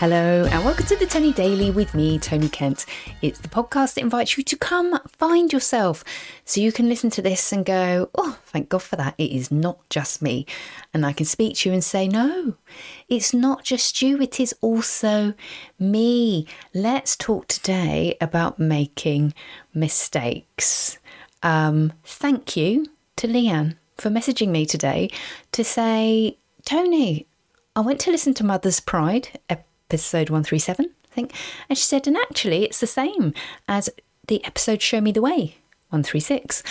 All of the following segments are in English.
Hello, and welcome to the Tony Daily with me, Tony Kent. It's the podcast that invites you to come find yourself so you can listen to this and go, Oh, thank God for that. It is not just me. And I can speak to you and say, No, it's not just you, it is also me. Let's talk today about making mistakes. Um, thank you to Leanne for messaging me today to say, Tony, I went to listen to Mother's Pride, episode 137, I think. And she said, and actually, it's the same as the episode Show Me the Way, 136.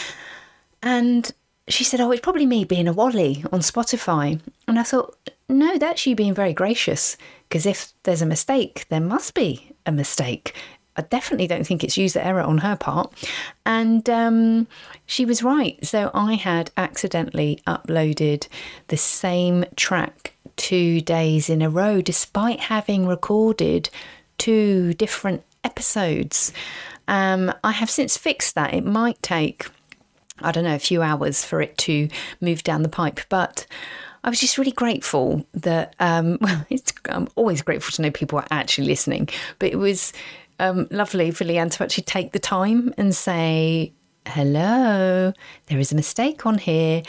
And she said, oh, it's probably me being a Wally on Spotify. And I thought, no, that's you being very gracious. Because if there's a mistake, there must be a mistake. I definitely don't think it's user error on her part. And um, she was right. So I had accidentally uploaded the same track two days in a row, despite having recorded two different episodes. Um, I have since fixed that. It might take, I don't know, a few hours for it to move down the pipe, but I was just really grateful that, um, well, I'm always grateful to know people are actually listening, but it was um, lovely for Leanne to actually take the time and say, hello, there is a mistake on here.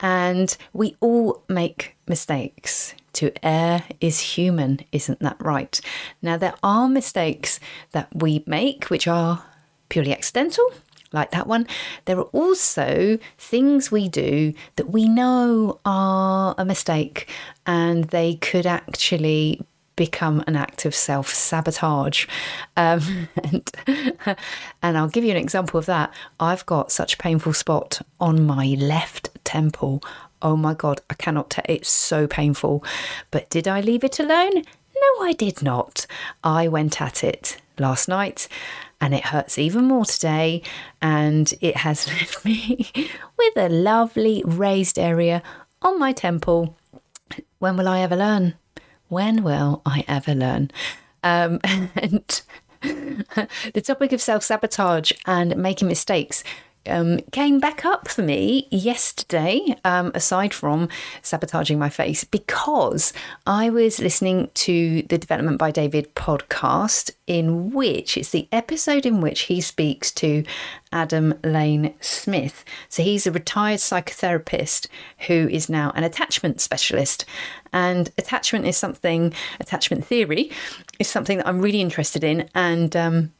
And we all make mistakes. To err is human, isn't that right? Now, there are mistakes that we make which are purely accidental, like that one. There are also things we do that we know are a mistake and they could actually become an act of self sabotage. Um, and, and I'll give you an example of that. I've got such a painful spot on my left temple. Oh my God, I cannot tell. It's so painful. But did I leave it alone? No, I did not. I went at it last night and it hurts even more today. And it has left me with a lovely raised area on my temple. When will I ever learn? When will I ever learn? Um, and the topic of self sabotage and making mistakes um, came back up for me yesterday, um, aside from sabotaging my face, because I was listening to the Development by David podcast, in which it's the episode in which he speaks to Adam Lane Smith. So he's a retired psychotherapist who is now an attachment specialist. And attachment is something, attachment theory is something that I'm really interested in. And um,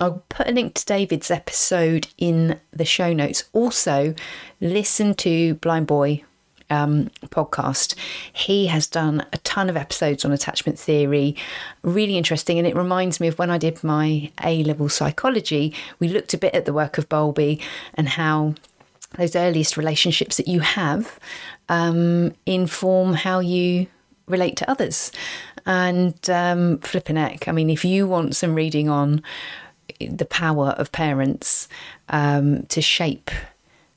I'll put a link to David's episode in the show notes. Also, listen to Blindboy um, podcast. He has done a ton of episodes on attachment theory, really interesting. And it reminds me of when I did my A level psychology, we looked a bit at the work of Bowlby and how those earliest relationships that you have um, inform how you relate to others. And um, flipping heck, I mean, if you want some reading on the power of parents um, to shape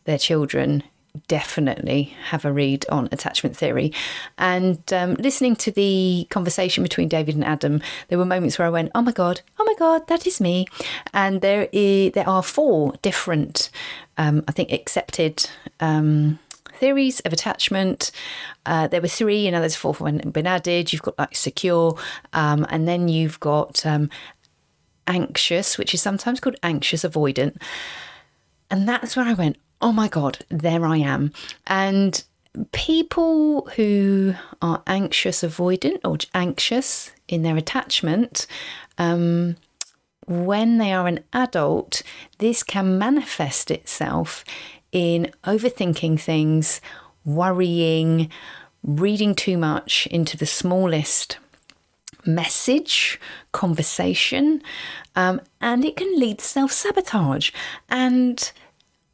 their children definitely have a read on attachment theory. And um, listening to the conversation between David and Adam, there were moments where I went, "Oh my god, oh my god, that is me." And there is, there are four different, um, I think, accepted. Um, theories of attachment. Uh, there were three, you know, there's a been added. You've got like secure, um, and then you've got um, anxious, which is sometimes called anxious avoidant. And that's where I went, oh my God, there I am. And people who are anxious avoidant or anxious in their attachment, um, when they are an adult, this can manifest itself in overthinking things, worrying, reading too much into the smallest message, conversation, um, and it can lead to self sabotage. And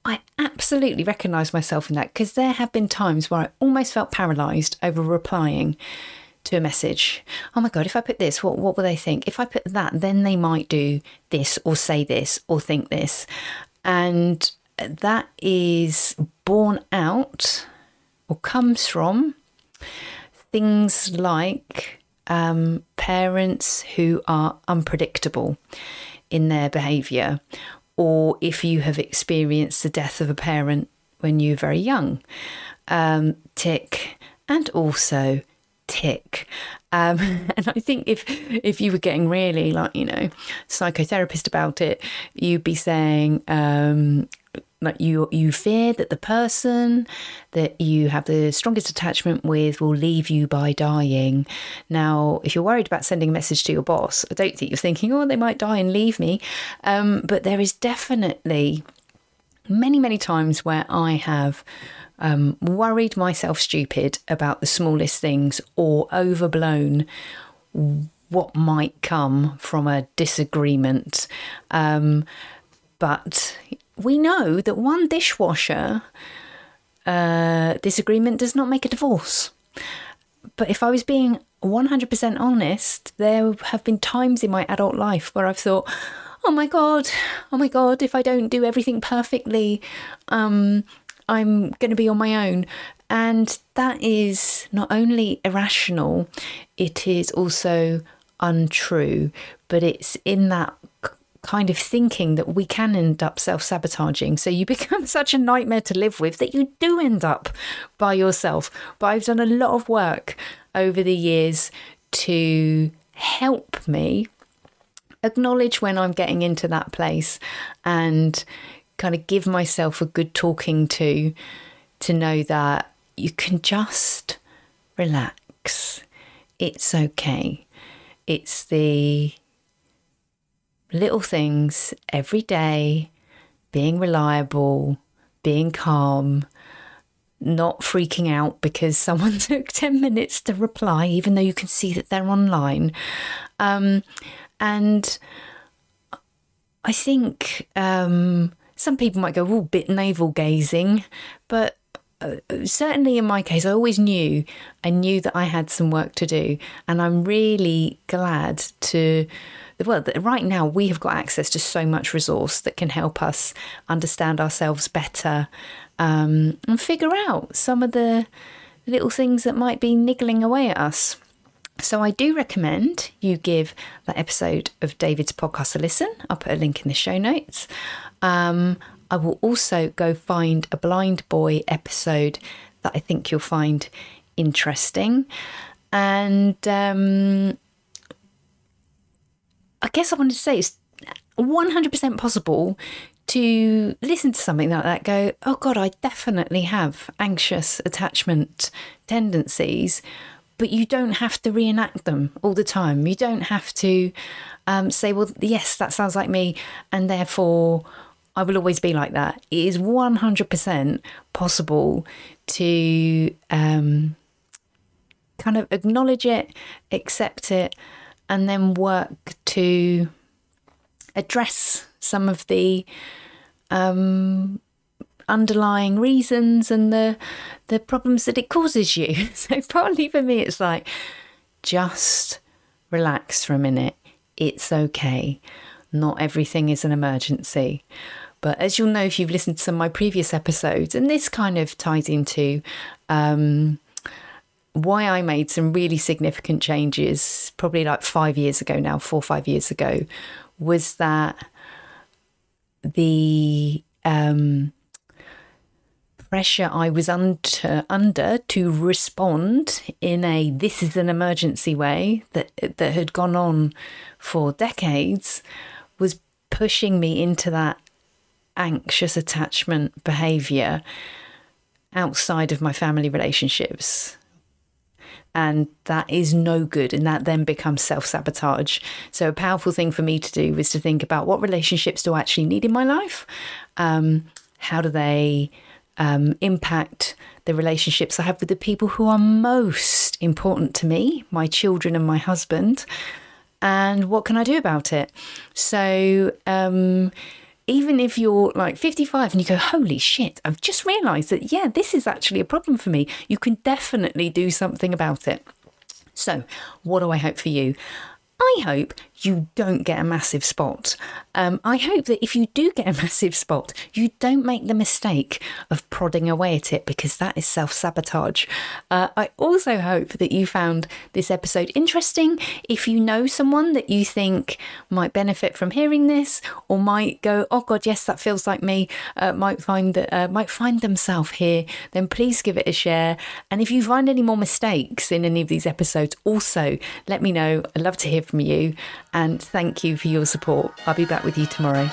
I absolutely recognise myself in that because there have been times where I almost felt paralysed over replying to a message. Oh my God, if I put this, what, what will they think? If I put that, then they might do this or say this or think this. And that is born out or comes from things like um, parents who are unpredictable in their behaviour, or if you have experienced the death of a parent when you're very young, um, tick, and also tick. Um, and I think if if you were getting really like you know psychotherapist about it, you'd be saying um, like you you fear that the person that you have the strongest attachment with will leave you by dying. Now, if you're worried about sending a message to your boss, I don't think you're thinking, oh, they might die and leave me. Um, but there is definitely many many times where I have um, worried myself stupid about the smallest things or overblown what might come from a disagreement. Um, but we know that one dishwasher uh, disagreement does not make a divorce. But if I was being 100% honest, there have been times in my adult life where I've thought, oh my God, oh my God, if I don't do everything perfectly, um, I'm going to be on my own. And that is not only irrational, it is also untrue. But it's in that kind of thinking that we can end up self sabotaging. So you become such a nightmare to live with that you do end up by yourself. But I've done a lot of work over the years to help me acknowledge when I'm getting into that place and kind of give myself a good talking to to know that you can just relax. It's okay. It's the little things every day, being reliable, being calm, not freaking out because someone took 10 minutes to reply, even though you can see that they're online. Um, and I think um, some people might go, oh, bit navel gazing, but certainly in my case, I always knew I knew that I had some work to do, and I'm really glad to. Well, right now we have got access to so much resource that can help us understand ourselves better um, and figure out some of the little things that might be niggling away at us. So I do recommend you give that episode of David's podcast a listen. I'll put a link in the show notes. Um, I will also go find a Blindboy episode that I think you'll find interesting. And um, I guess I wanted to say it's 100% possible to listen to something like that, go, oh God, I definitely have anxious attachment tendencies but you don't have to reenact them all the time. You don't have to um, say, well, yes, that sounds like me, and therefore I will always be like that. It is 100% possible to um, kind of acknowledge it, accept it, and then work to address some of the um, underlying reasons and the the problems that it causes you. So partly for me it's like just relax for a minute. It's okay. Not everything is an emergency. But as you'll know if you've listened to some of my previous episodes, and this kind of ties into um, why I made some really significant changes, probably like five years ago now, four or five years ago, was that the um, pressure I was under, under to respond in a this is an emergency way that that had gone on for decades was pushing me into that anxious attachment behavior outside of my family relationships. And that is no good. And that then becomes self sabotage. So, a powerful thing for me to do was to think about what relationships do I actually need in my life? Um, how do they um, impact the relationships I have with the people who are most important to me, my children and my husband, and what can I do about it? So, um, even if you're like 55 and you go, holy shit, I've just realized that, yeah, this is actually a problem for me, you can definitely do something about it. So, what do I hope for you? I hope you don't get a massive spot. Um, I hope that if you do get a massive spot, you don't make the mistake of prodding away at it because that is self sabotage. Uh, I also hope that you found this episode interesting. If you know someone that you think might benefit from hearing this, or might go, "Oh God, yes, that feels like me," uh, might find that uh, might find themselves here, then please give it a share. And if you find any more mistakes in any of these episodes, also let me know. I'd love to hear from you. And thank you for your support. I'll be back with you tomorrow.